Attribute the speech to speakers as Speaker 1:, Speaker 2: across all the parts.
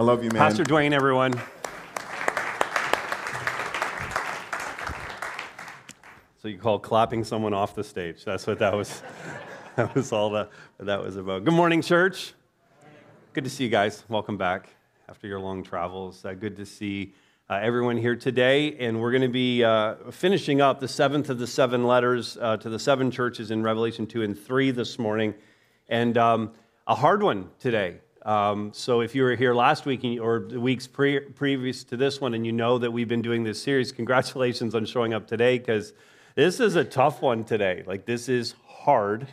Speaker 1: I love you, man.
Speaker 2: Pastor Dwayne, everyone. So you call clapping someone off the stage. That's what that was. that was all that, that was about. Good morning, church. Good to see you guys. Welcome back after your long travels. Uh, good to see uh, everyone here today. And we're going to be uh, finishing up the seventh of the seven letters uh, to the seven churches in Revelation 2 and 3 this morning. And um, a hard one today. Um, so if you were here last week or the weeks pre- previous to this one and you know that we've been doing this series, congratulations on showing up today because this is a tough one today. Like, this is hard.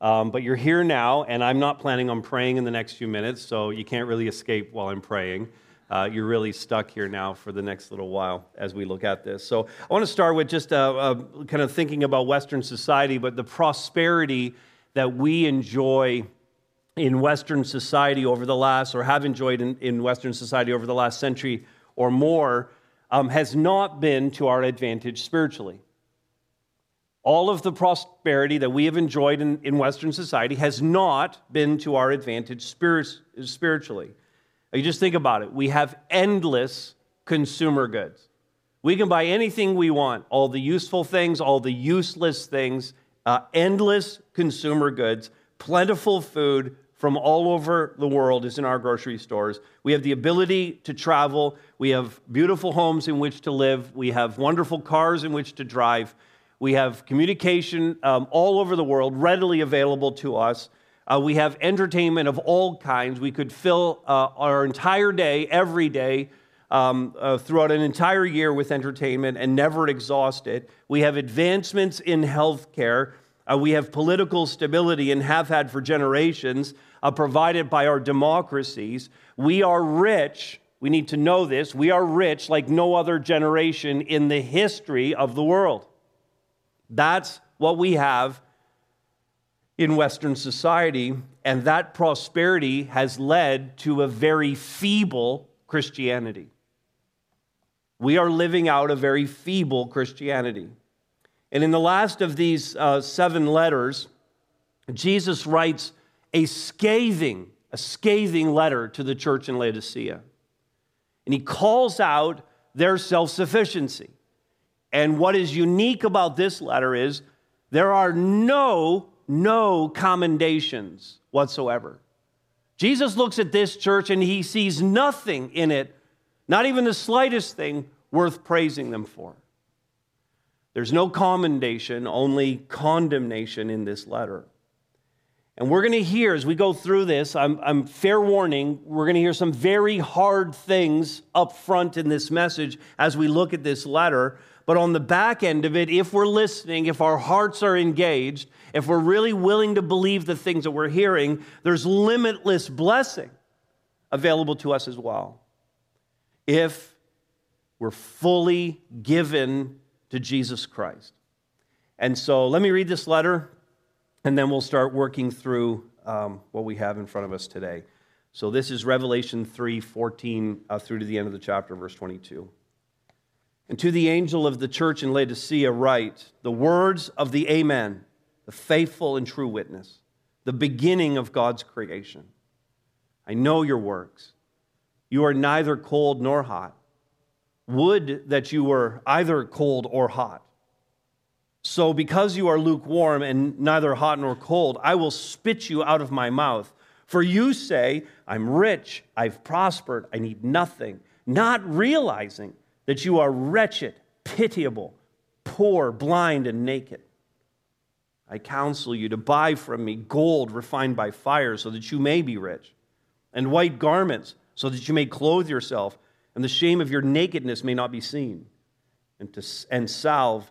Speaker 2: Um, but you're here now, and I'm not planning on praying in the next few minutes, so you can't really escape while I'm praying. Uh, you're really stuck here now for the next little while as we look at this. So I want to start with just uh, uh, kind of thinking about Western society, but the prosperity that we enjoy in Western society over the last, or have enjoyed in, in Western society over the last century or more, um, has not been to our advantage spiritually all of the prosperity that we have enjoyed in, in Western society has not been to our advantage spirit, spiritually. You just think about it. We have endless consumer goods. We can buy anything we want, all the useful things, all the useless things, uh, endless consumer goods, plentiful food from all over the world is in our grocery stores. We have the ability to travel. We have beautiful homes in which to live. We have wonderful cars in which to drive. We have communication um, all over the world readily available to us. Uh, we have entertainment of all kinds. We could fill uh, our entire day, every day, um, uh, throughout an entire year with entertainment and never exhaust it. We have advancements in healthcare. Uh, we have political stability and have had for generations, uh, provided by our democracies. We are rich. We need to know this. We are rich like no other generation in the history of the world. That's what we have in Western society, and that prosperity has led to a very feeble Christianity. We are living out a very feeble Christianity. And in the last of these uh, seven letters, Jesus writes a scathing, a scathing letter to the church in Laodicea. And he calls out their self sufficiency. And what is unique about this letter is there are no, no commendations whatsoever. Jesus looks at this church and he sees nothing in it, not even the slightest thing worth praising them for. There's no commendation, only condemnation in this letter. And we're going to hear, as we go through this, I'm, I'm, fair warning, we're going to hear some very hard things up front in this message as we look at this letter. But on the back end of it, if we're listening, if our hearts are engaged, if we're really willing to believe the things that we're hearing, there's limitless blessing available to us as well. If we're fully given to Jesus Christ. And so let me read this letter, and then we'll start working through um, what we have in front of us today. So this is Revelation 3 14 uh, through to the end of the chapter, verse 22. And to the angel of the church in Laodicea, write the words of the Amen, the faithful and true witness, the beginning of God's creation. I know your works. You are neither cold nor hot. Would that you were either cold or hot. So, because you are lukewarm and neither hot nor cold, I will spit you out of my mouth. For you say, I'm rich, I've prospered, I need nothing, not realizing that you are wretched, pitiable, poor, blind, and naked. I counsel you to buy from me gold refined by fire so that you may be rich, and white garments so that you may clothe yourself, and the shame of your nakedness may not be seen, and, to, and salve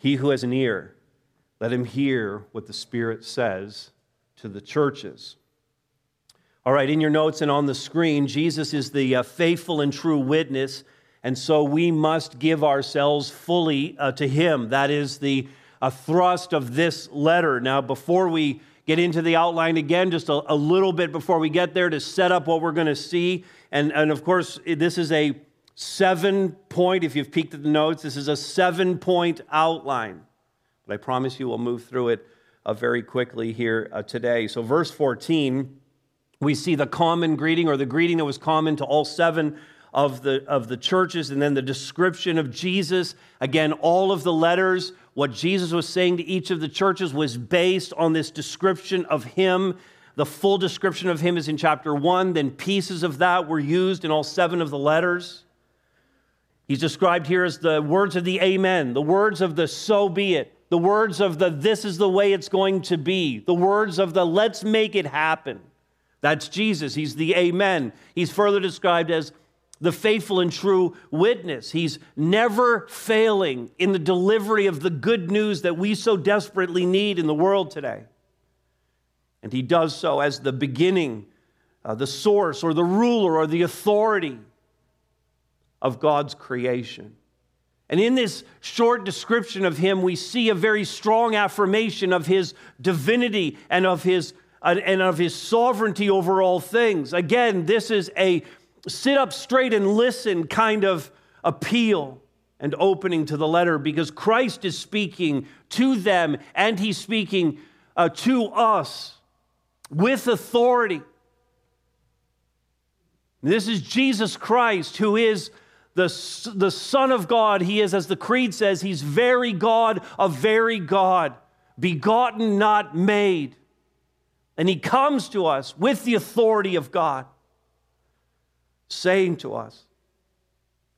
Speaker 2: He who has an ear, let him hear what the Spirit says to the churches. All right, in your notes and on the screen, Jesus is the uh, faithful and true witness, and so we must give ourselves fully uh, to him. That is the uh, thrust of this letter. Now, before we get into the outline again, just a, a little bit before we get there to set up what we're going to see, and, and of course, this is a seven point, if you've peeked at the notes, this is a seven point outline. But I promise you we'll move through it uh, very quickly here uh, today. So, verse 14 we see the common greeting or the greeting that was common to all seven of the, of the churches, and then the description of Jesus. Again, all of the letters, what Jesus was saying to each of the churches was based on this description of him. The full description of him is in chapter one, then pieces of that were used in all seven of the letters. He's described here as the words of the amen, the words of the so be it, the words of the this is the way it's going to be, the words of the let's make it happen. That's Jesus. He's the Amen. He's further described as the faithful and true witness. He's never failing in the delivery of the good news that we so desperately need in the world today. And he does so as the beginning, uh, the source, or the ruler, or the authority of God's creation. And in this short description of him, we see a very strong affirmation of his divinity and of his and of his sovereignty over all things. Again, this is a sit up straight and listen kind of appeal and opening to the letter because Christ is speaking to them and he's speaking uh, to us with authority. This is Jesus Christ who is the, the Son of God. He is, as the Creed says, he's very God of very God, begotten, not made. And he comes to us with the authority of God, saying to us,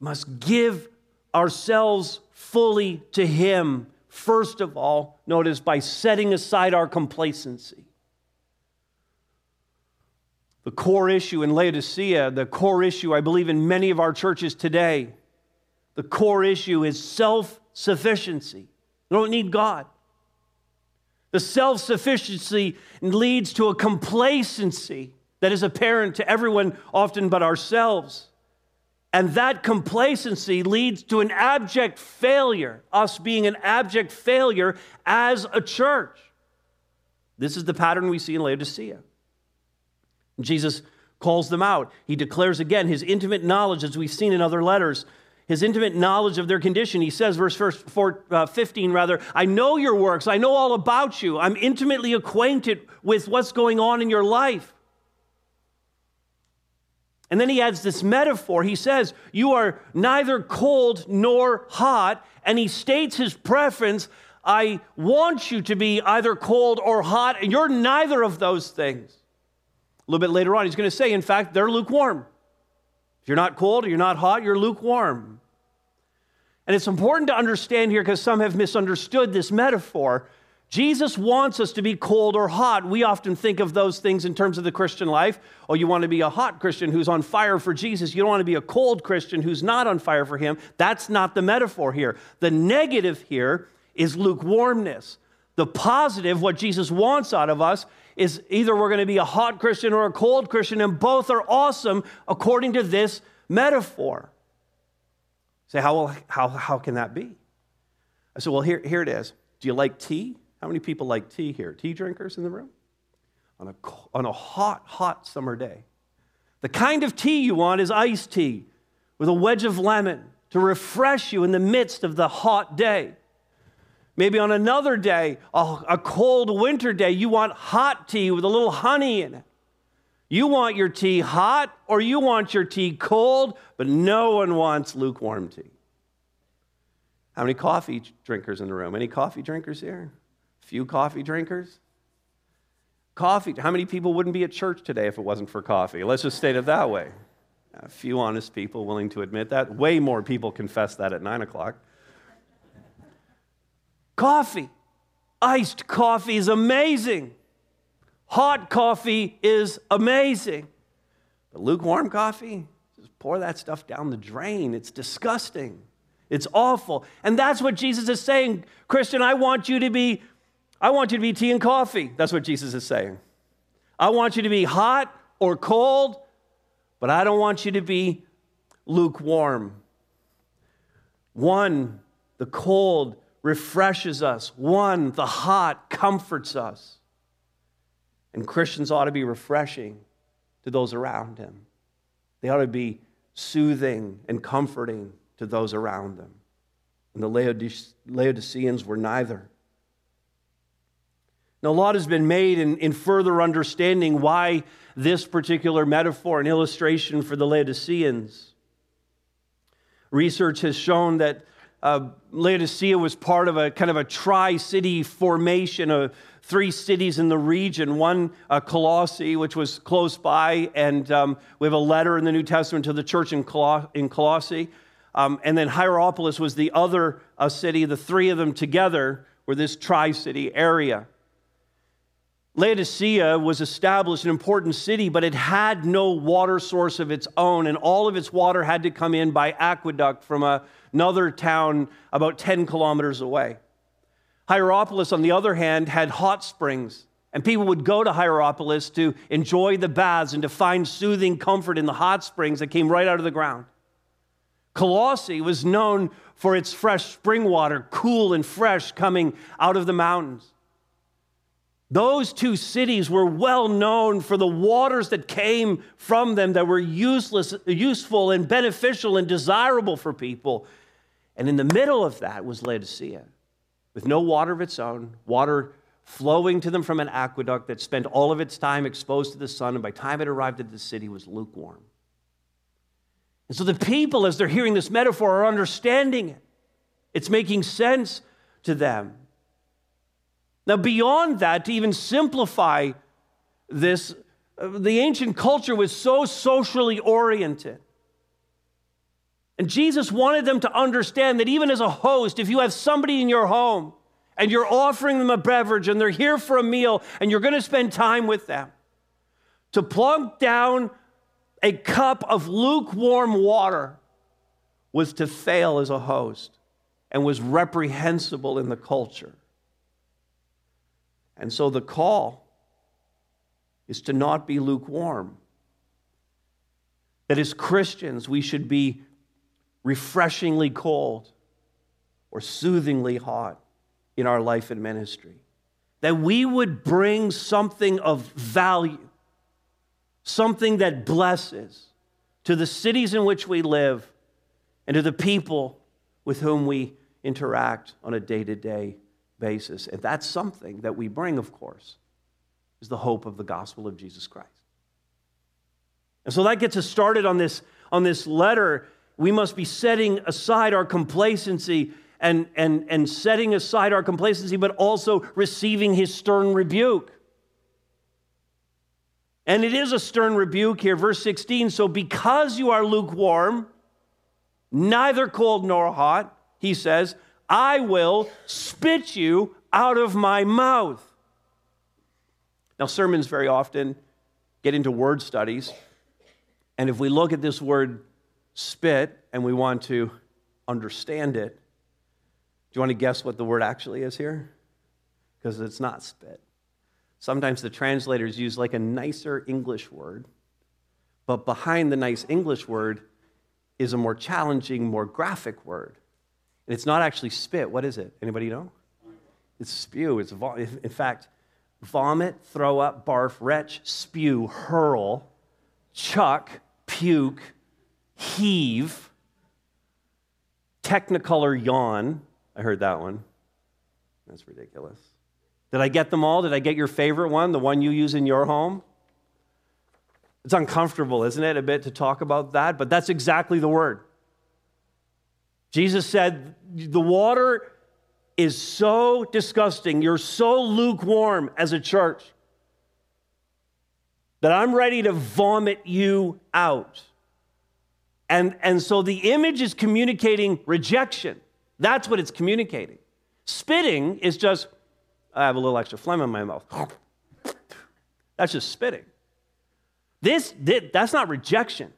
Speaker 2: must give ourselves fully to him, first of all, notice, by setting aside our complacency. The core issue in Laodicea, the core issue, I believe, in many of our churches today, the core issue is self sufficiency. You don't need God. The self sufficiency leads to a complacency that is apparent to everyone, often but ourselves. And that complacency leads to an abject failure, us being an abject failure as a church. This is the pattern we see in Laodicea. Jesus calls them out. He declares again his intimate knowledge, as we've seen in other letters, his intimate knowledge of their condition. He says, verse, uh, 15, rather, I know your works. I know all about you. I'm intimately acquainted with what's going on in your life. And then he adds this metaphor. He says, You are neither cold nor hot. And he states his preference I want you to be either cold or hot, and you're neither of those things. A little bit later on, he's going to say, In fact, they're lukewarm. If you're not cold or you're not hot, you're lukewarm. And it's important to understand here because some have misunderstood this metaphor. Jesus wants us to be cold or hot. We often think of those things in terms of the Christian life. Oh, you want to be a hot Christian who's on fire for Jesus. You don't want to be a cold Christian who's not on fire for him. That's not the metaphor here. The negative here is lukewarmness. The positive, what Jesus wants out of us, is either we're going to be a hot Christian or a cold Christian, and both are awesome according to this metaphor. Say, how, how, how can that be? I said, well, here, here it is. Do you like tea? How many people like tea here? Tea drinkers in the room? On a, on a hot, hot summer day. The kind of tea you want is iced tea with a wedge of lemon to refresh you in the midst of the hot day. Maybe on another day, a, cold winter day, you want hot tea with a little honey in it. You want your tea hot or you want your tea cold, but no one wants lukewarm tea. How many coffee drinkers in the room? Any coffee drinkers here? Few coffee drinkers? Coffee. How many people wouldn't be at church today if it wasn't for coffee? Let's just state it that way. A few honest people willing to admit that. Way more people confess that at 9 o'clock. Coffee. Iced coffee is amazing. Hot coffee is amazing. But lukewarm coffee, just pour that stuff down the drain. It's disgusting. It's awful. And that's what Jesus is saying. Christian, I want you to be I want you to be tea and coffee. That's what Jesus is saying. I want you to be hot or cold, but I don't want you to be lukewarm. One, the cold refreshes us. One, the hot comforts us. And Christians ought to be refreshing to those around him. They ought to be soothing and comforting to those around them. And the Laodiceans were neither. Now, a lot has been made in, in further understanding why this particular metaphor and illustration for the Laodiceans. Research has shown that uh, Laodicea was part of a kind of a tri city formation of three cities in the region one, uh, Colossae, which was close by, and um, we have a letter in the New Testament to the church in, Coloss- in Colossae. Um, and then Hierapolis was the other uh, city. The three of them together were this tri city area. Laodicea was established, an important city, but it had no water source of its own, and all of its water had to come in by aqueduct from another town about 10 kilometers away. Hierapolis, on the other hand, had hot springs, and people would go to Hierapolis to enjoy the baths and to find soothing comfort in the hot springs that came right out of the ground. Colossae was known for its fresh spring water, cool and fresh, coming out of the mountains. Those two cities were well known for the waters that came from them that were useless, useful and beneficial and desirable for people. And in the middle of that was Laodicea, with no water of its own, water flowing to them from an aqueduct that spent all of its time exposed to the sun, and by the time it arrived at the city was lukewarm. And so the people, as they're hearing this metaphor, are understanding it. It's making sense to them. Now, beyond that, to even simplify this, uh, the ancient culture was so socially oriented. And Jesus wanted them to understand that even as a host, if you have somebody in your home and you're offering them a beverage and they're here for a meal and you're going to spend time with them, to plunk down a cup of lukewarm water was to fail as a host and was reprehensible in the culture. And so the call is to not be lukewarm. That as Christians, we should be refreshingly cold or soothingly hot in our life and ministry. That we would bring something of value, something that blesses to the cities in which we live and to the people with whom we interact on a day to day basis. And that's something that we bring, of course, is the hope of the gospel of Jesus Christ. And so that gets us started on this, on this letter. We must be setting aside our complacency and, and, and setting aside our complacency, but also receiving his stern rebuke. And it is a stern rebuke here, verse 16. So, because you are lukewarm, neither cold nor hot, he says, I will spit you out of my mouth. Now, sermons very often get into word studies. And if we look at this word spit and we want to understand it, do you want to guess what the word actually is here? Because it's not spit. Sometimes the translators use like a nicer English word, but behind the nice English word is a more challenging, more graphic word. And it's not actually spit. What is it? Anybody know? It's spew. It's vo- in fact, vomit, throw up, barf, retch, spew, hurl, chuck, puke, heave, technicolor yawn. I heard that one. That's ridiculous. Did I get them all? Did I get your favorite one, the one you use in your home? It's uncomfortable, isn't it, a bit to talk about that? But that's exactly the word. Jesus said, The water is so disgusting. You're so lukewarm as a church that I'm ready to vomit you out. And, and so the image is communicating rejection. That's what it's communicating. Spitting is just, I have a little extra phlegm in my mouth. That's just spitting. This, that's not rejection.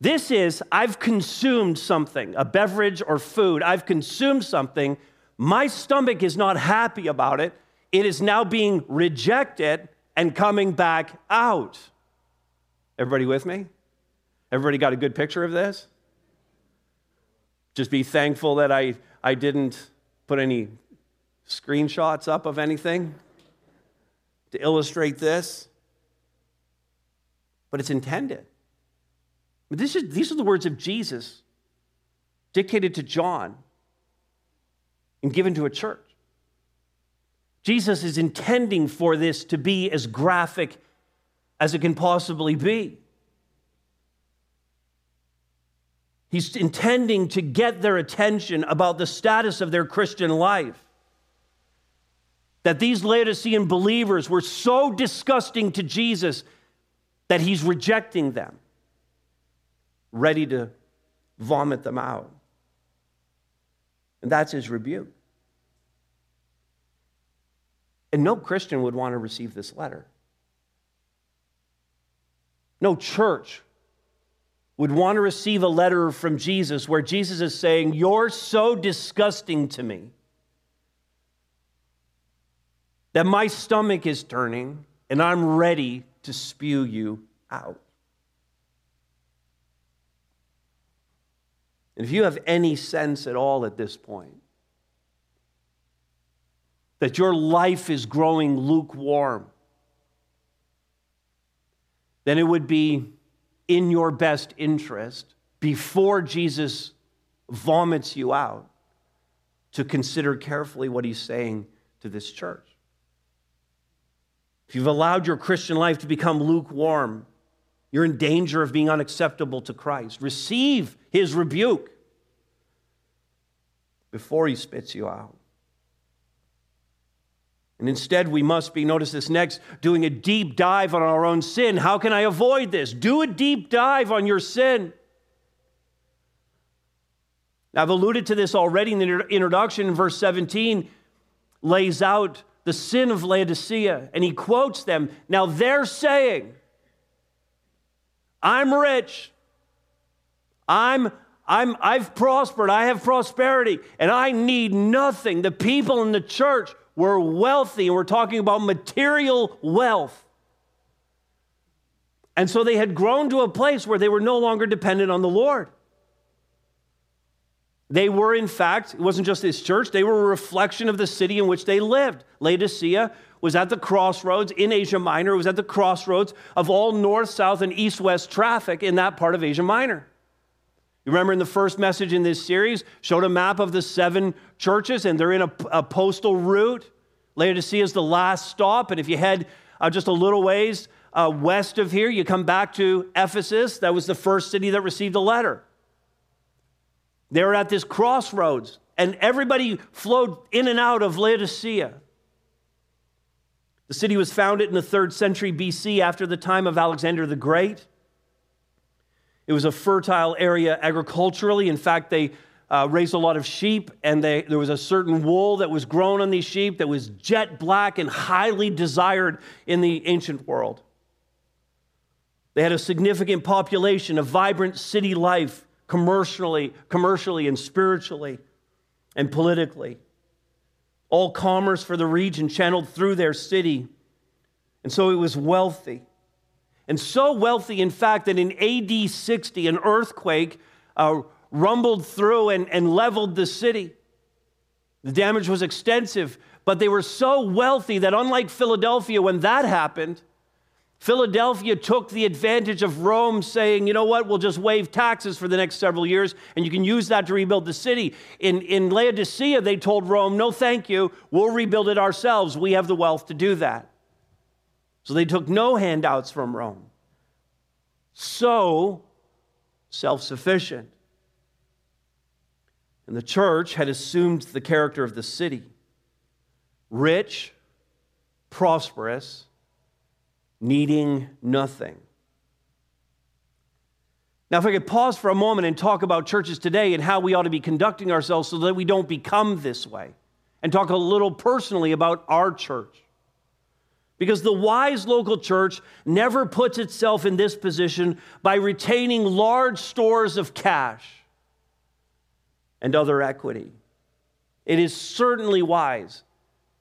Speaker 2: This is, I've consumed something, a beverage or food. I've consumed something. My stomach is not happy about it. It is now being rejected and coming back out. Everybody with me? Everybody got a good picture of this? Just be thankful that I, I didn't put any screenshots up of anything to illustrate this. But it's intended. This is, these are the words of Jesus dictated to John and given to a church. Jesus is intending for this to be as graphic as it can possibly be. He's intending to get their attention about the status of their Christian life. That these Laodicean believers were so disgusting to Jesus that he's rejecting them, ready to vomit them out. And that's his rebuke. And no Christian would want to receive this letter. No church would want to receive a letter from Jesus where Jesus is saying, You're so disgusting to me that my stomach is turning and I'm ready to spew you out. And if you have any sense at all at this point that your life is growing lukewarm, then it would be in your best interest before Jesus vomits you out to consider carefully what he's saying to this church. If you've allowed your Christian life to become lukewarm, you're in danger of being unacceptable to Christ. Receive his rebuke before he spits you out. And instead, we must be, notice this next, doing a deep dive on our own sin. How can I avoid this? Do a deep dive on your sin. Now, I've alluded to this already in the introduction. In verse 17, lays out the sin of Laodicea, and he quotes them. Now, they're saying, I'm rich. I'm I'm, I've prospered, I have prosperity, and I need nothing. The people in the church were wealthy, and we're talking about material wealth. And so they had grown to a place where they were no longer dependent on the Lord. They were, in fact, it wasn't just this church, they were a reflection of the city in which they lived. Laodicea was at the crossroads in Asia Minor, it was at the crossroads of all north, south, and east west traffic in that part of Asia Minor. You remember in the first message in this series, showed a map of the seven churches, and they're in a, a postal route. Laodicea is the last stop, and if you head uh, just a little ways uh, west of here, you come back to Ephesus. That was the first city that received a letter. They were at this crossroads, and everybody flowed in and out of Laodicea. The city was founded in the third century BC after the time of Alexander the Great. It was a fertile area agriculturally. In fact, they uh, raised a lot of sheep, and they, there was a certain wool that was grown on these sheep that was jet black and highly desired in the ancient world. They had a significant population, a vibrant city life, commercially, commercially and spiritually and politically. All commerce for the region channeled through their city. And so it was wealthy. And so wealthy, in fact, that in AD 60, an earthquake uh, rumbled through and, and leveled the city. The damage was extensive, but they were so wealthy that, unlike Philadelphia, when that happened, Philadelphia took the advantage of Rome saying, you know what, we'll just waive taxes for the next several years and you can use that to rebuild the city. In, in Laodicea, they told Rome, no, thank you, we'll rebuild it ourselves. We have the wealth to do that. So they took no handouts from Rome. So self sufficient. And the church had assumed the character of the city rich, prosperous, needing nothing. Now, if I could pause for a moment and talk about churches today and how we ought to be conducting ourselves so that we don't become this way, and talk a little personally about our church. Because the wise local church never puts itself in this position by retaining large stores of cash and other equity. It is certainly wise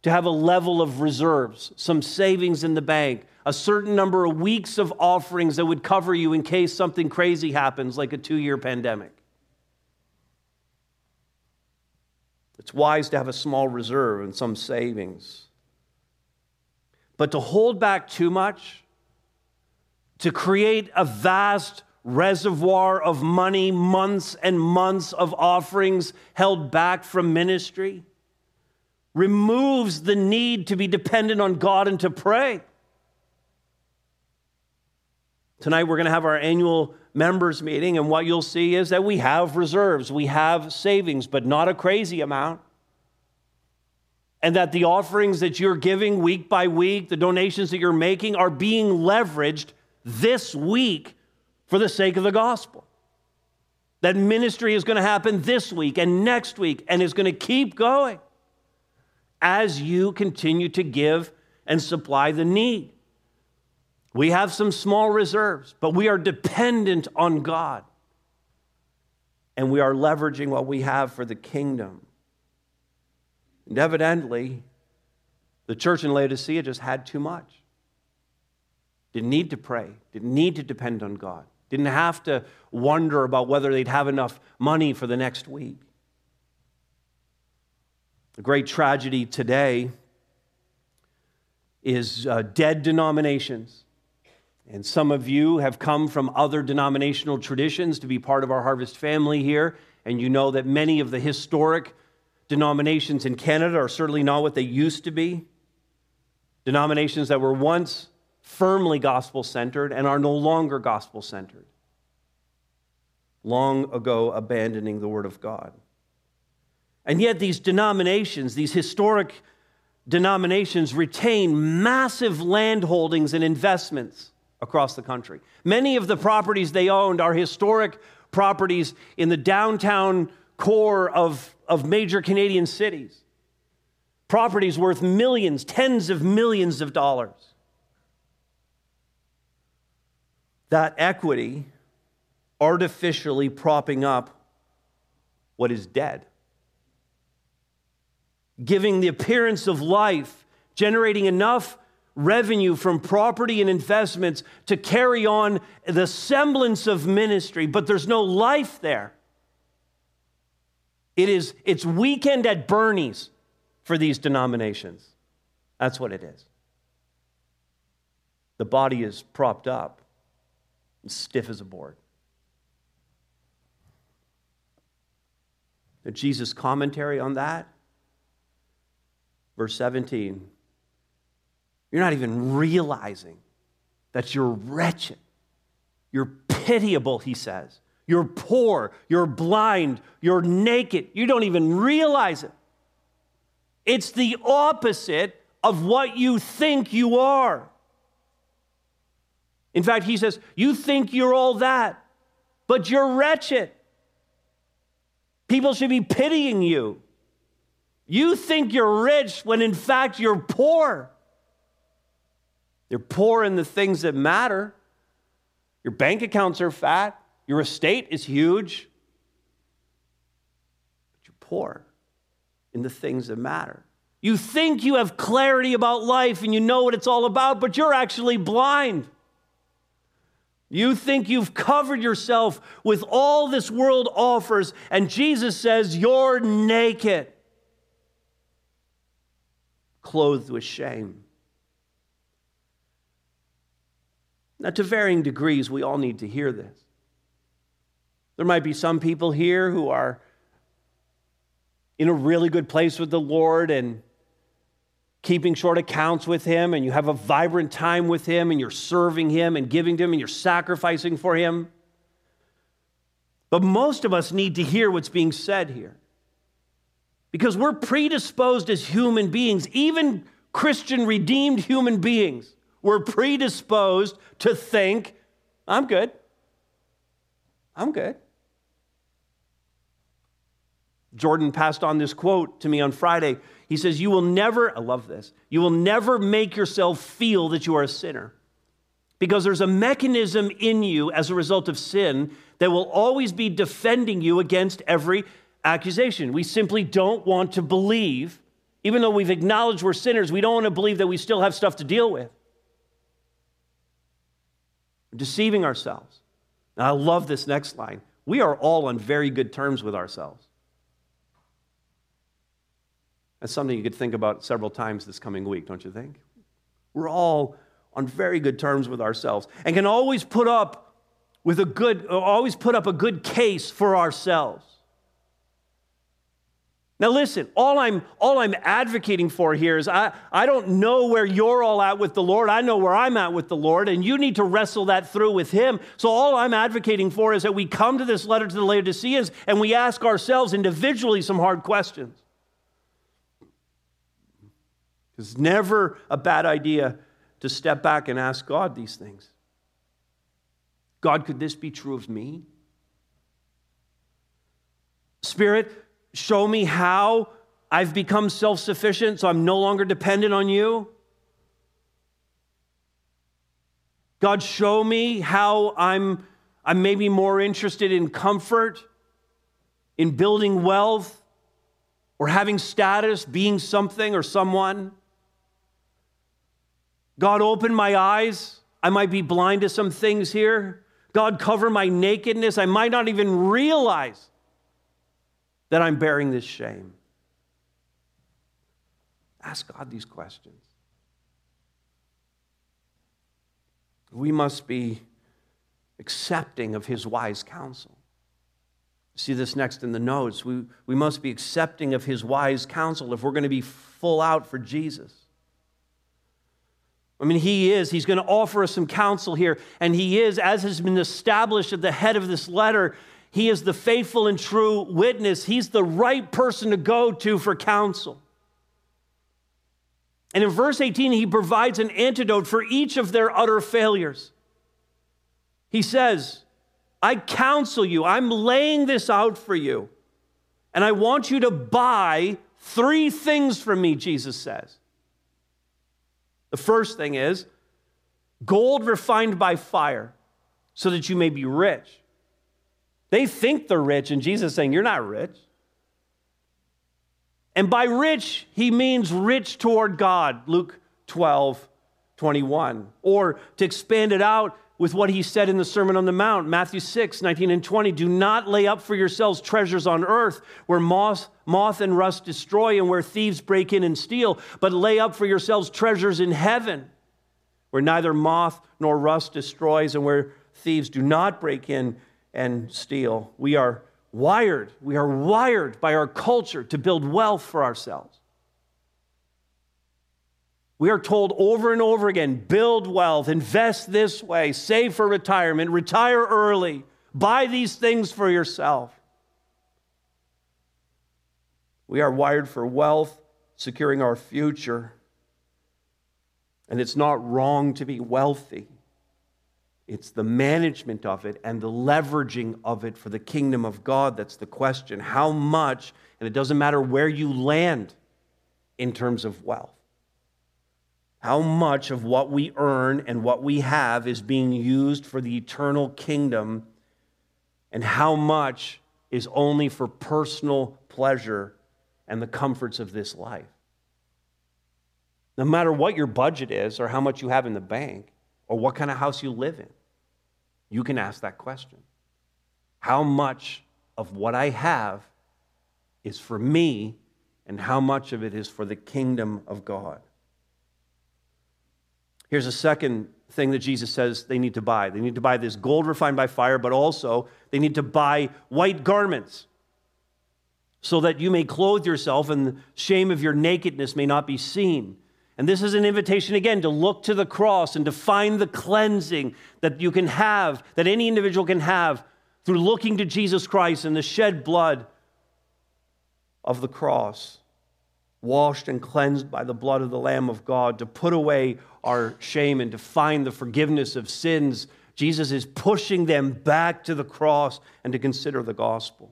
Speaker 2: to have a level of reserves, some savings in the bank, a certain number of weeks of offerings that would cover you in case something crazy happens, like a two year pandemic. It's wise to have a small reserve and some savings. But to hold back too much, to create a vast reservoir of money, months and months of offerings held back from ministry, removes the need to be dependent on God and to pray. Tonight, we're going to have our annual members meeting, and what you'll see is that we have reserves, we have savings, but not a crazy amount. And that the offerings that you're giving week by week, the donations that you're making, are being leveraged this week for the sake of the gospel. That ministry is going to happen this week and next week and is going to keep going as you continue to give and supply the need. We have some small reserves, but we are dependent on God. And we are leveraging what we have for the kingdom. And evidently, the church in Laodicea just had too much. Didn't need to pray, didn't need to depend on God, didn't have to wonder about whether they'd have enough money for the next week. The great tragedy today is uh, dead denominations and some of you have come from other denominational traditions to be part of our harvest family here. And you know that many of the historic denominations in Canada are certainly not what they used to be. Denominations that were once firmly gospel centered and are no longer gospel centered. Long ago, abandoning the Word of God. And yet, these denominations, these historic denominations, retain massive land holdings and investments across the country. Many of the properties they owned are historic properties in the downtown core of, of major Canadian cities. Properties worth millions, tens of millions of dollars. That equity artificially propping up what is dead, giving the appearance of life, generating enough revenue from property and investments to carry on the semblance of ministry, but there's no life there. It is it's weekend at Bernie's for these denominations. That's what it is. The body is propped up, stiff as a board. The Jesus commentary on that, verse 17. You're not even realizing that you're wretched. You're pitiable, he says. You're poor. You're blind. You're naked. You don't even realize it. It's the opposite of what you think you are. In fact, he says, You think you're all that, but you're wretched. People should be pitying you. You think you're rich when in fact you're poor. You're poor in the things that matter. Your bank accounts are fat. Your estate is huge. But you're poor in the things that matter. You think you have clarity about life and you know what it's all about, but you're actually blind. You think you've covered yourself with all this world offers, and Jesus says you're naked, clothed with shame. Now, to varying degrees, we all need to hear this. There might be some people here who are in a really good place with the Lord and keeping short accounts with Him, and you have a vibrant time with Him, and you're serving Him and giving to Him, and you're sacrificing for Him. But most of us need to hear what's being said here. Because we're predisposed as human beings, even Christian redeemed human beings, we're predisposed to think, I'm good. I'm good. Jordan passed on this quote to me on Friday. He says, You will never, I love this, you will never make yourself feel that you are a sinner. Because there's a mechanism in you as a result of sin that will always be defending you against every accusation. We simply don't want to believe, even though we've acknowledged we're sinners, we don't want to believe that we still have stuff to deal with. Deceiving ourselves. And I love this next line. We are all on very good terms with ourselves. That's something you could think about several times this coming week, don't you think? We're all on very good terms with ourselves and can always put up with a good always put up a good case for ourselves. Now listen, all I'm all I'm advocating for here is I, I don't know where you're all at with the Lord. I know where I'm at with the Lord, and you need to wrestle that through with him. So all I'm advocating for is that we come to this letter to the Laodiceans and we ask ourselves individually some hard questions. It's never a bad idea to step back and ask God these things. God, could this be true of me? Spirit, show me how I've become self sufficient so I'm no longer dependent on you. God, show me how I'm, I'm maybe more interested in comfort, in building wealth, or having status, being something or someone. God, open my eyes. I might be blind to some things here. God, cover my nakedness. I might not even realize that I'm bearing this shame. Ask God these questions. We must be accepting of His wise counsel. See this next in the notes. We, we must be accepting of His wise counsel if we're going to be full out for Jesus. I mean, he is. He's going to offer us some counsel here. And he is, as has been established at the head of this letter, he is the faithful and true witness. He's the right person to go to for counsel. And in verse 18, he provides an antidote for each of their utter failures. He says, I counsel you, I'm laying this out for you, and I want you to buy three things from me, Jesus says. The first thing is gold refined by fire so that you may be rich. They think they're rich, and Jesus saying, You're not rich. And by rich, he means rich toward God, Luke 12, 21. Or to expand it out, with what he said in the Sermon on the Mount, Matthew 6, 19 and 20. Do not lay up for yourselves treasures on earth where moth, moth and rust destroy and where thieves break in and steal, but lay up for yourselves treasures in heaven where neither moth nor rust destroys and where thieves do not break in and steal. We are wired, we are wired by our culture to build wealth for ourselves. We are told over and over again build wealth, invest this way, save for retirement, retire early, buy these things for yourself. We are wired for wealth, securing our future. And it's not wrong to be wealthy. It's the management of it and the leveraging of it for the kingdom of God that's the question. How much, and it doesn't matter where you land in terms of wealth how much of what we earn and what we have is being used for the eternal kingdom, and how much is only for personal pleasure and the comforts of this life. No matter what your budget is, or how much you have in the bank, or what kind of house you live in, you can ask that question. How much of what I have is for me, and how much of it is for the kingdom of God? Here's a second thing that Jesus says they need to buy. They need to buy this gold refined by fire, but also they need to buy white garments so that you may clothe yourself and the shame of your nakedness may not be seen. And this is an invitation again to look to the cross and to find the cleansing that you can have, that any individual can have through looking to Jesus Christ and the shed blood of the cross, washed and cleansed by the blood of the Lamb of God, to put away our shame and to find the forgiveness of sins, Jesus is pushing them back to the cross and to consider the gospel.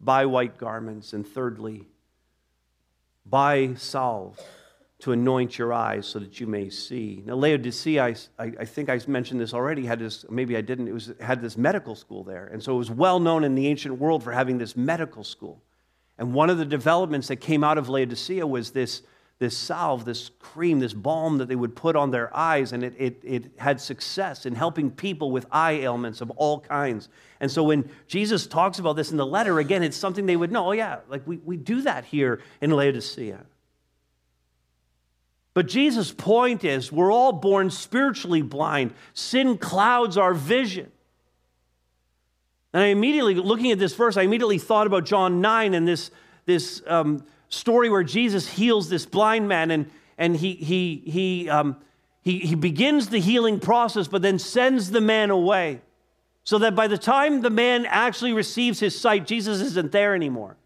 Speaker 2: Buy white garments, and thirdly, buy salve to anoint your eyes so that you may see. Now, Laodicea, I, I, think I mentioned this already, had this, maybe I didn't, it was, had this medical school there. And so it was well known in the ancient world for having this medical school. And one of the developments that came out of Laodicea was this this salve, this cream, this balm that they would put on their eyes, and it, it, it had success in helping people with eye ailments of all kinds. And so when Jesus talks about this in the letter, again, it's something they would know. Oh, yeah, like we, we do that here in Laodicea. But Jesus' point is we're all born spiritually blind. Sin clouds our vision. And I immediately, looking at this verse, I immediately thought about John 9 and this, this um, story where Jesus heals this blind man and, and he, he, he, um, he, he begins the healing process, but then sends the man away. So that by the time the man actually receives his sight, Jesus isn't there anymore.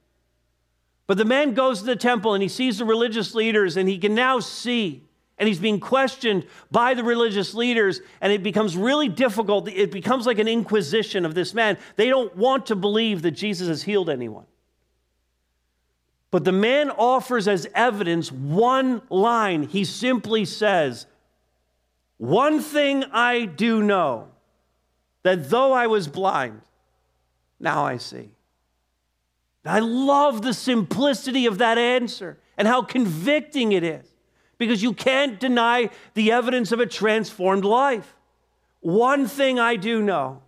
Speaker 2: But the man goes to the temple and he sees the religious leaders and he can now see. And he's being questioned by the religious leaders, and it becomes really difficult. It becomes like an inquisition of this man. They don't want to believe that Jesus has healed anyone. But the man offers as evidence one line. He simply says, One thing I do know, that though I was blind, now I see. I love the simplicity of that answer and how convicting it is because you can't deny the evidence of a transformed life. One thing I do know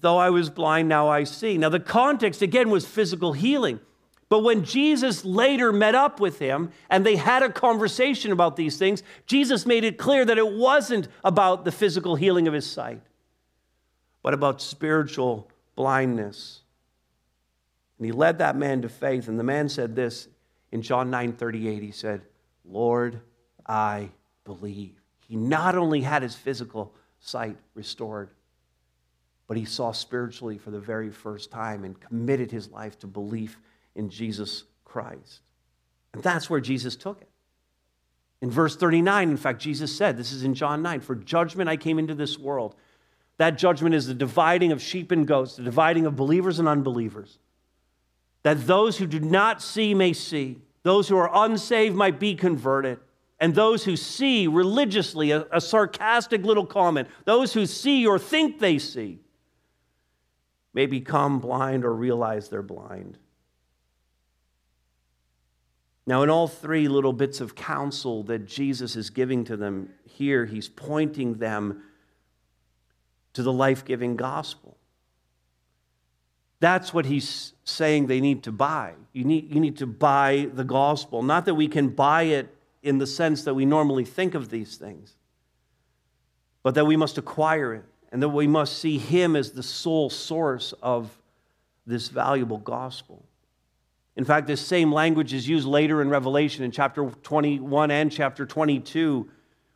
Speaker 2: though I was blind, now I see. Now, the context again was physical healing. But when Jesus later met up with him and they had a conversation about these things, Jesus made it clear that it wasn't about the physical healing of his sight, but about spiritual blindness. And he led that man to faith. And the man said this in John 9 38. He said, Lord, I believe. He not only had his physical sight restored, but he saw spiritually for the very first time and committed his life to belief in Jesus Christ. And that's where Jesus took it. In verse 39, in fact, Jesus said, This is in John 9, for judgment I came into this world. That judgment is the dividing of sheep and goats, the dividing of believers and unbelievers that those who do not see may see, those who are unsaved might be converted, and those who see religiously, a, a sarcastic little comment, those who see or think they see, may become blind or realize they're blind. Now, in all three little bits of counsel that Jesus is giving to them here, he's pointing them to the life giving gospel. That's what he's saying they need to buy. You need, you need to buy the gospel. Not that we can buy it in the sense that we normally think of these things, but that we must acquire it and that we must see him as the sole source of this valuable gospel. In fact, this same language is used later in Revelation in chapter 21 and chapter 22,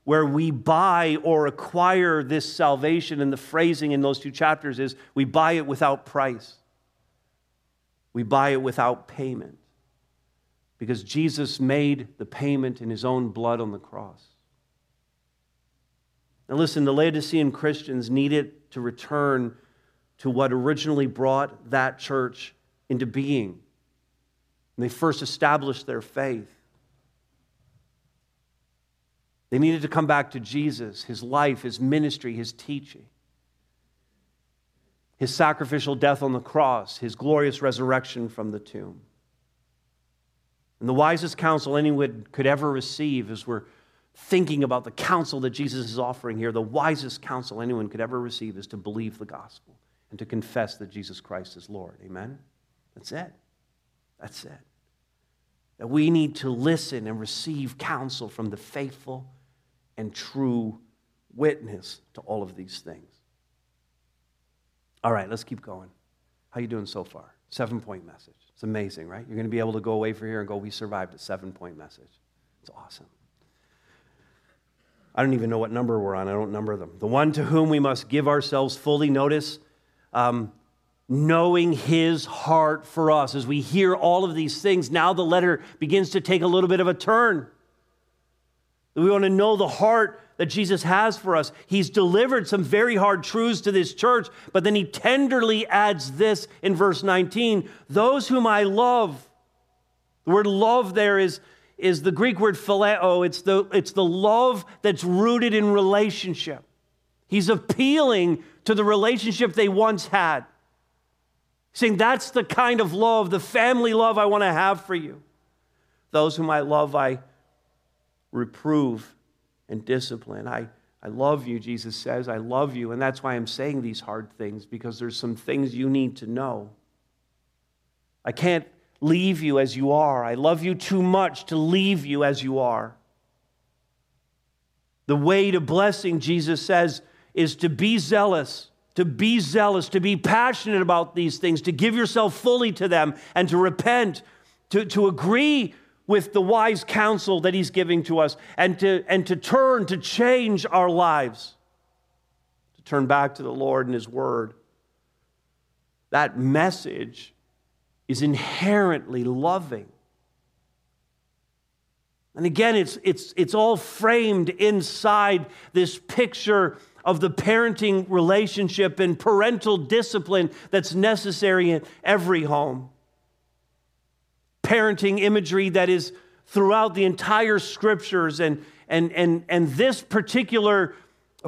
Speaker 2: where we buy or acquire this salvation. And the phrasing in those two chapters is we buy it without price. We buy it without payment because Jesus made the payment in his own blood on the cross. Now, listen, the Laodicean Christians needed to return to what originally brought that church into being. And they first established their faith. They needed to come back to Jesus, his life, his ministry, his teaching his sacrificial death on the cross, his glorious resurrection from the tomb. And the wisest counsel anyone could ever receive as we're thinking about the counsel that Jesus is offering here, the wisest counsel anyone could ever receive is to believe the gospel and to confess that Jesus Christ is Lord. Amen? That's it. That's it. That we need to listen and receive counsel from the faithful and true witness to all of these things. All right, let's keep going. How you doing so far? Seven point message. It's amazing, right? You're going to be able to go away from here and go, we survived a seven point message. It's awesome. I don't even know what number we're on. I don't number them. The one to whom we must give ourselves fully notice, um, knowing his heart for us. As we hear all of these things, now the letter begins to take a little bit of a turn. We want to know the heart that Jesus has for us. He's delivered some very hard truths to this church, but then he tenderly adds this in verse 19 Those whom I love. The word love there is, is the Greek word phileo. It's the, it's the love that's rooted in relationship. He's appealing to the relationship they once had, saying, That's the kind of love, the family love I want to have for you. Those whom I love, I reprove and discipline. I, I love you, Jesus says. I love you. And that's why I'm saying these hard things, because there's some things you need to know. I can't leave you as you are. I love you too much to leave you as you are. The way to blessing, Jesus says, is to be zealous, to be zealous, to be passionate about these things, to give yourself fully to them, and to repent, to, to agree with the wise counsel that He's giving to us, and to, and to turn, to change our lives, to turn back to the Lord and His Word. That message is inherently loving. And again, it's, it's, it's all framed inside this picture of the parenting relationship and parental discipline that's necessary in every home. Parenting imagery that is throughout the entire scriptures, and, and, and, and this particular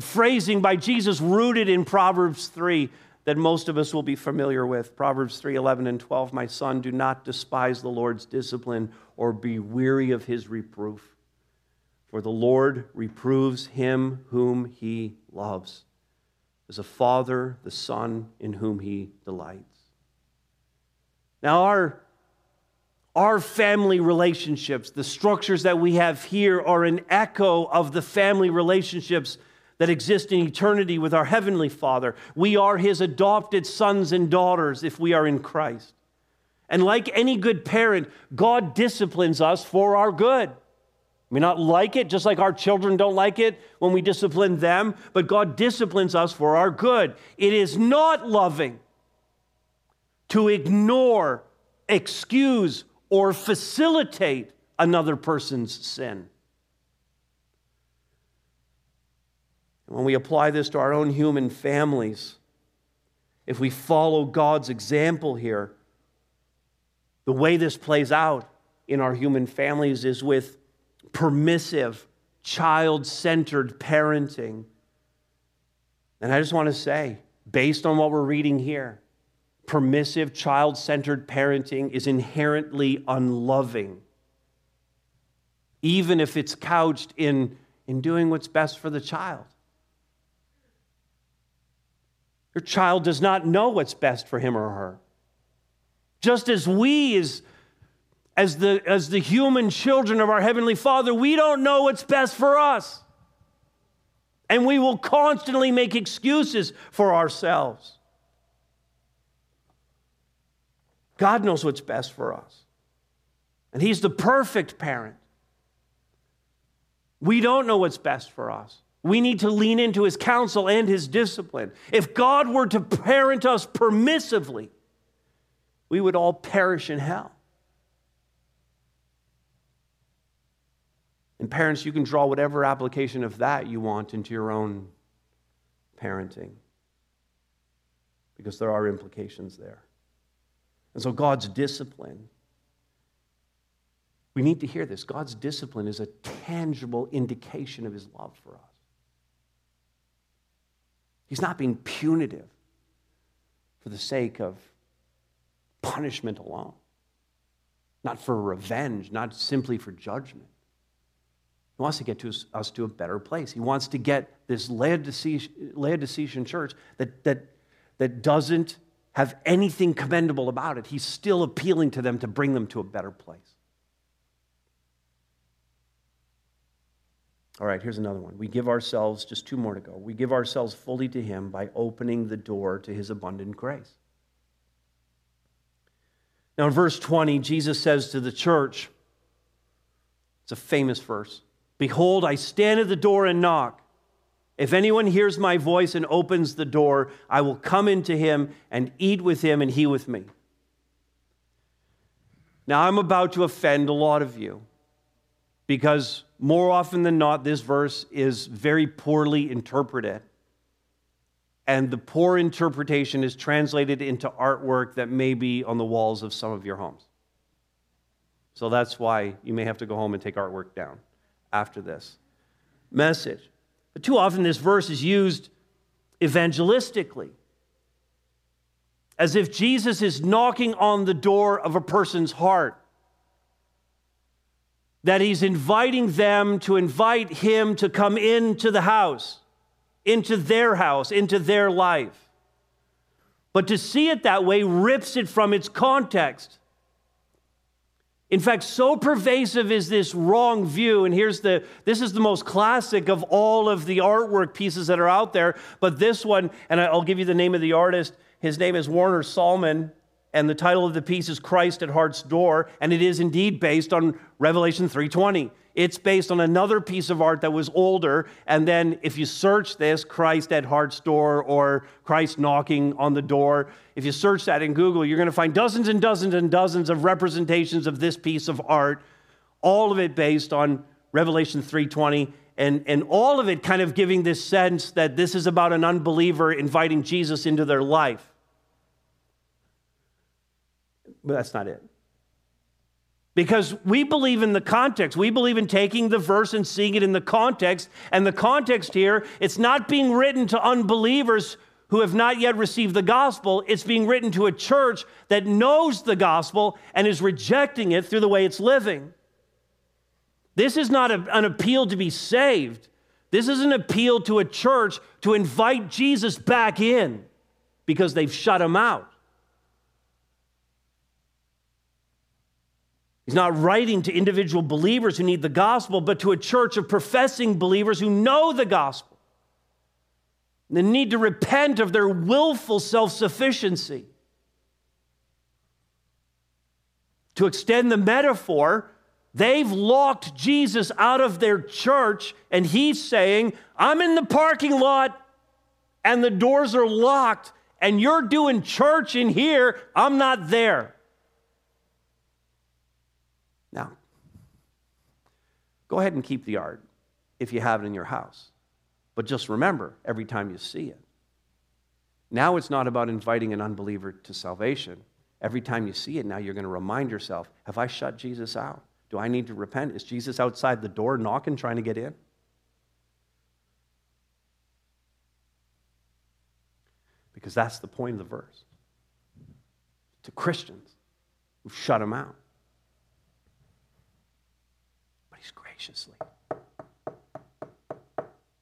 Speaker 2: phrasing by Jesus rooted in Proverbs 3 that most of us will be familiar with. Proverbs 3 11 and 12 my son do not despise the lord's discipline or be weary of his reproof. For the lord reproves him whom he loves. As a father the son in whom he delights. Now our our family relationships the structures that we have here are an echo of the family relationships that exist in eternity with our Heavenly Father. We are His adopted sons and daughters if we are in Christ. And like any good parent, God disciplines us for our good. We not like it, just like our children don't like it when we discipline them, but God disciplines us for our good. It is not loving to ignore, excuse, or facilitate another person's sin. When we apply this to our own human families, if we follow God's example here, the way this plays out in our human families is with permissive, child centered parenting. And I just want to say, based on what we're reading here, permissive, child centered parenting is inherently unloving, even if it's couched in, in doing what's best for the child. Your child does not know what's best for him or her. Just as we, as, as, the, as the human children of our Heavenly Father, we don't know what's best for us. And we will constantly make excuses for ourselves. God knows what's best for us. And He's the perfect parent. We don't know what's best for us. We need to lean into his counsel and his discipline. If God were to parent us permissively, we would all perish in hell. And parents, you can draw whatever application of that you want into your own parenting because there are implications there. And so God's discipline, we need to hear this. God's discipline is a tangible indication of his love for us. He's not being punitive for the sake of punishment alone, not for revenge, not simply for judgment. He wants to get to us, us to a better place. He wants to get this Laodicean, Laodicean church that, that, that doesn't have anything commendable about it. He's still appealing to them to bring them to a better place. All right, here's another one. We give ourselves, just two more to go. We give ourselves fully to Him by opening the door to His abundant grace. Now, in verse 20, Jesus says to the church, it's a famous verse Behold, I stand at the door and knock. If anyone hears my voice and opens the door, I will come into him and eat with him and he with me. Now, I'm about to offend a lot of you because more often than not, this verse is very poorly interpreted. And the poor interpretation is translated into artwork that may be on the walls of some of your homes. So that's why you may have to go home and take artwork down after this message. But too often, this verse is used evangelistically, as if Jesus is knocking on the door of a person's heart that he's inviting them to invite him to come into the house, into their house, into their life. But to see it that way rips it from its context. In fact, so pervasive is this wrong view, and here's the this is the most classic of all of the artwork pieces that are out there. But this one, and I'll give you the name of the artist. His name is Warner Sallman and the title of the piece is Christ at Heart's Door, and it is indeed based on Revelation 3:20. It's based on another piece of art that was older, and then if you search this, Christ at Heart's Door or Christ knocking on the door, if you search that in Google, you're going to find dozens and dozens and dozens of representations of this piece of art, all of it based on Revelation 3:20 and, and all of it kind of giving this sense that this is about an unbeliever inviting Jesus into their life. But that's not it. Because we believe in the context. We believe in taking the verse and seeing it in the context. And the context here, it's not being written to unbelievers who have not yet received the gospel. It's being written to a church that knows the gospel and is rejecting it through the way it's living. This is not a, an appeal to be saved. This is an appeal to a church to invite Jesus back in because they've shut him out. He's not writing to individual believers who need the gospel, but to a church of professing believers who know the gospel. They need to repent of their willful self sufficiency. To extend the metaphor, they've locked Jesus out of their church, and he's saying, I'm in the parking lot, and the doors are locked, and you're doing church in here. I'm not there. Now, go ahead and keep the art if you have it in your house. But just remember every time you see it. Now it's not about inviting an unbeliever to salvation. Every time you see it, now you're going to remind yourself Have I shut Jesus out? Do I need to repent? Is Jesus outside the door knocking, trying to get in? Because that's the point of the verse. To Christians who've shut him out. Graciously.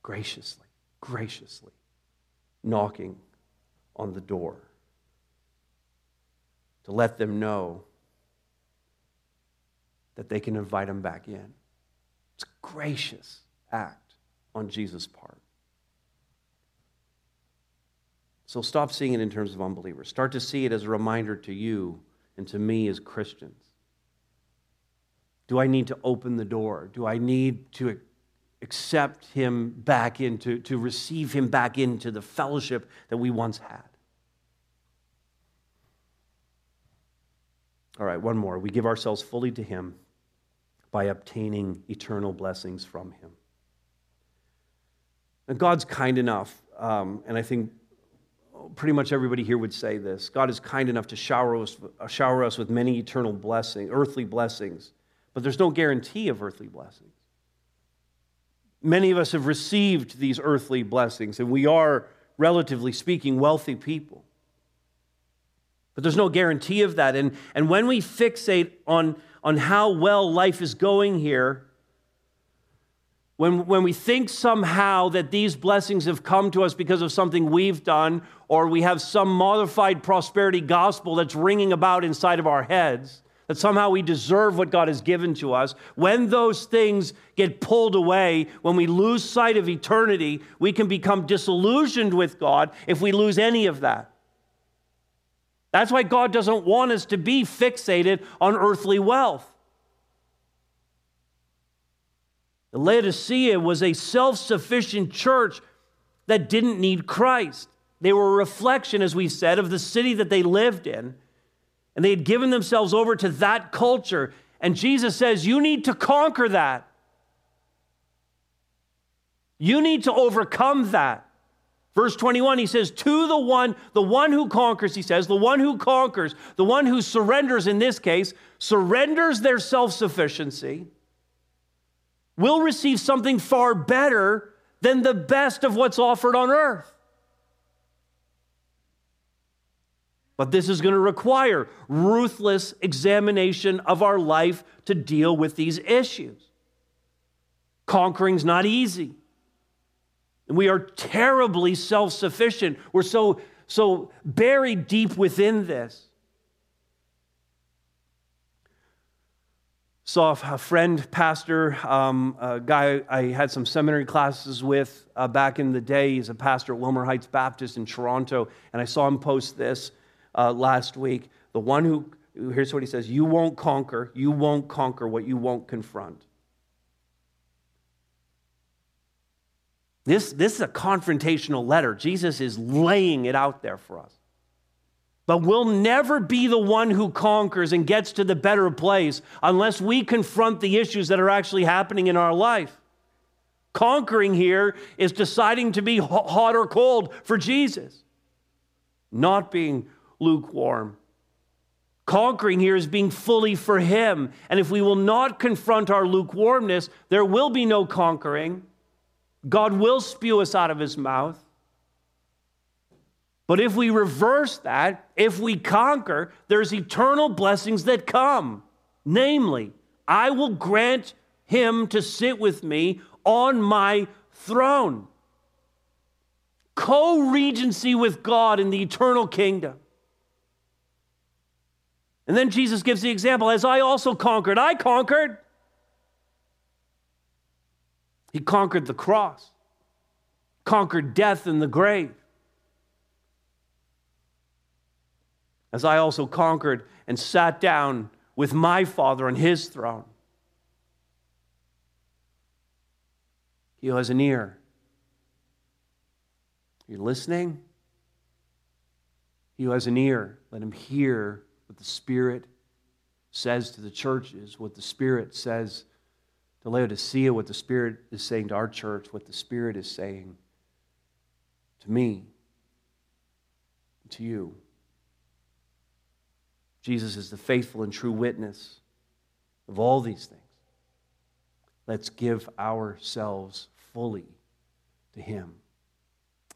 Speaker 2: Graciously, graciously knocking on the door to let them know that they can invite them back in. It's a gracious act on Jesus' part. So stop seeing it in terms of unbelievers. Start to see it as a reminder to you and to me as Christians do I need to open the door? Do I need to accept him back into, to receive him back into the fellowship that we once had? All right, one more. We give ourselves fully to him by obtaining eternal blessings from him. And God's kind enough, um, and I think pretty much everybody here would say this God is kind enough to shower us, shower us with many eternal blessings, earthly blessings but there's no guarantee of earthly blessings. Many of us have received these earthly blessings, and we are, relatively speaking, wealthy people. But there's no guarantee of that. And, and when we fixate on, on how well life is going here, when, when we think somehow that these blessings have come to us because of something we've done, or we have some modified prosperity gospel that's ringing about inside of our heads, that somehow we deserve what God has given to us, when those things get pulled away, when we lose sight of eternity, we can become disillusioned with God if we lose any of that. That's why God doesn't want us to be fixated on earthly wealth. The Laodicea was a self sufficient church that didn't need Christ. They were a reflection, as we said, of the city that they lived in. And they had given themselves over to that culture. And Jesus says, You need to conquer that. You need to overcome that. Verse 21, he says, To the one, the one who conquers, he says, the one who conquers, the one who surrenders in this case, surrenders their self sufficiency, will receive something far better than the best of what's offered on earth. But this is going to require ruthless examination of our life to deal with these issues. Conquering's not easy. And we are terribly self sufficient. We're so, so buried deep within this. Saw a friend, pastor, um, a guy I had some seminary classes with uh, back in the day. He's a pastor at Wilmar Heights Baptist in Toronto. And I saw him post this uh, last week. The one who, here's what he says You won't conquer, you won't conquer what you won't confront. This, this is a confrontational letter. Jesus is laying it out there for us. But we'll never be the one who conquers and gets to the better place unless we confront the issues that are actually happening in our life. Conquering here is deciding to be hot or cold for Jesus, not being lukewarm. Conquering here is being fully for Him. And if we will not confront our lukewarmness, there will be no conquering. God will spew us out of His mouth. But if we reverse that, if we conquer, there's eternal blessings that come. Namely, I will grant him to sit with me on my throne. Co regency with God in the eternal kingdom. And then Jesus gives the example as I also conquered, I conquered. He conquered the cross, conquered death and the grave. as I also conquered and sat down with my Father on his throne. He has an ear. You're listening? He has an ear, let him hear the Spirit says to the churches, what the Spirit says to Laodicea, what the Spirit is saying to our church, what the Spirit is saying to me, to you. Jesus is the faithful and true witness of all these things. Let's give ourselves fully to Him.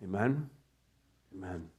Speaker 2: Amen. Amen.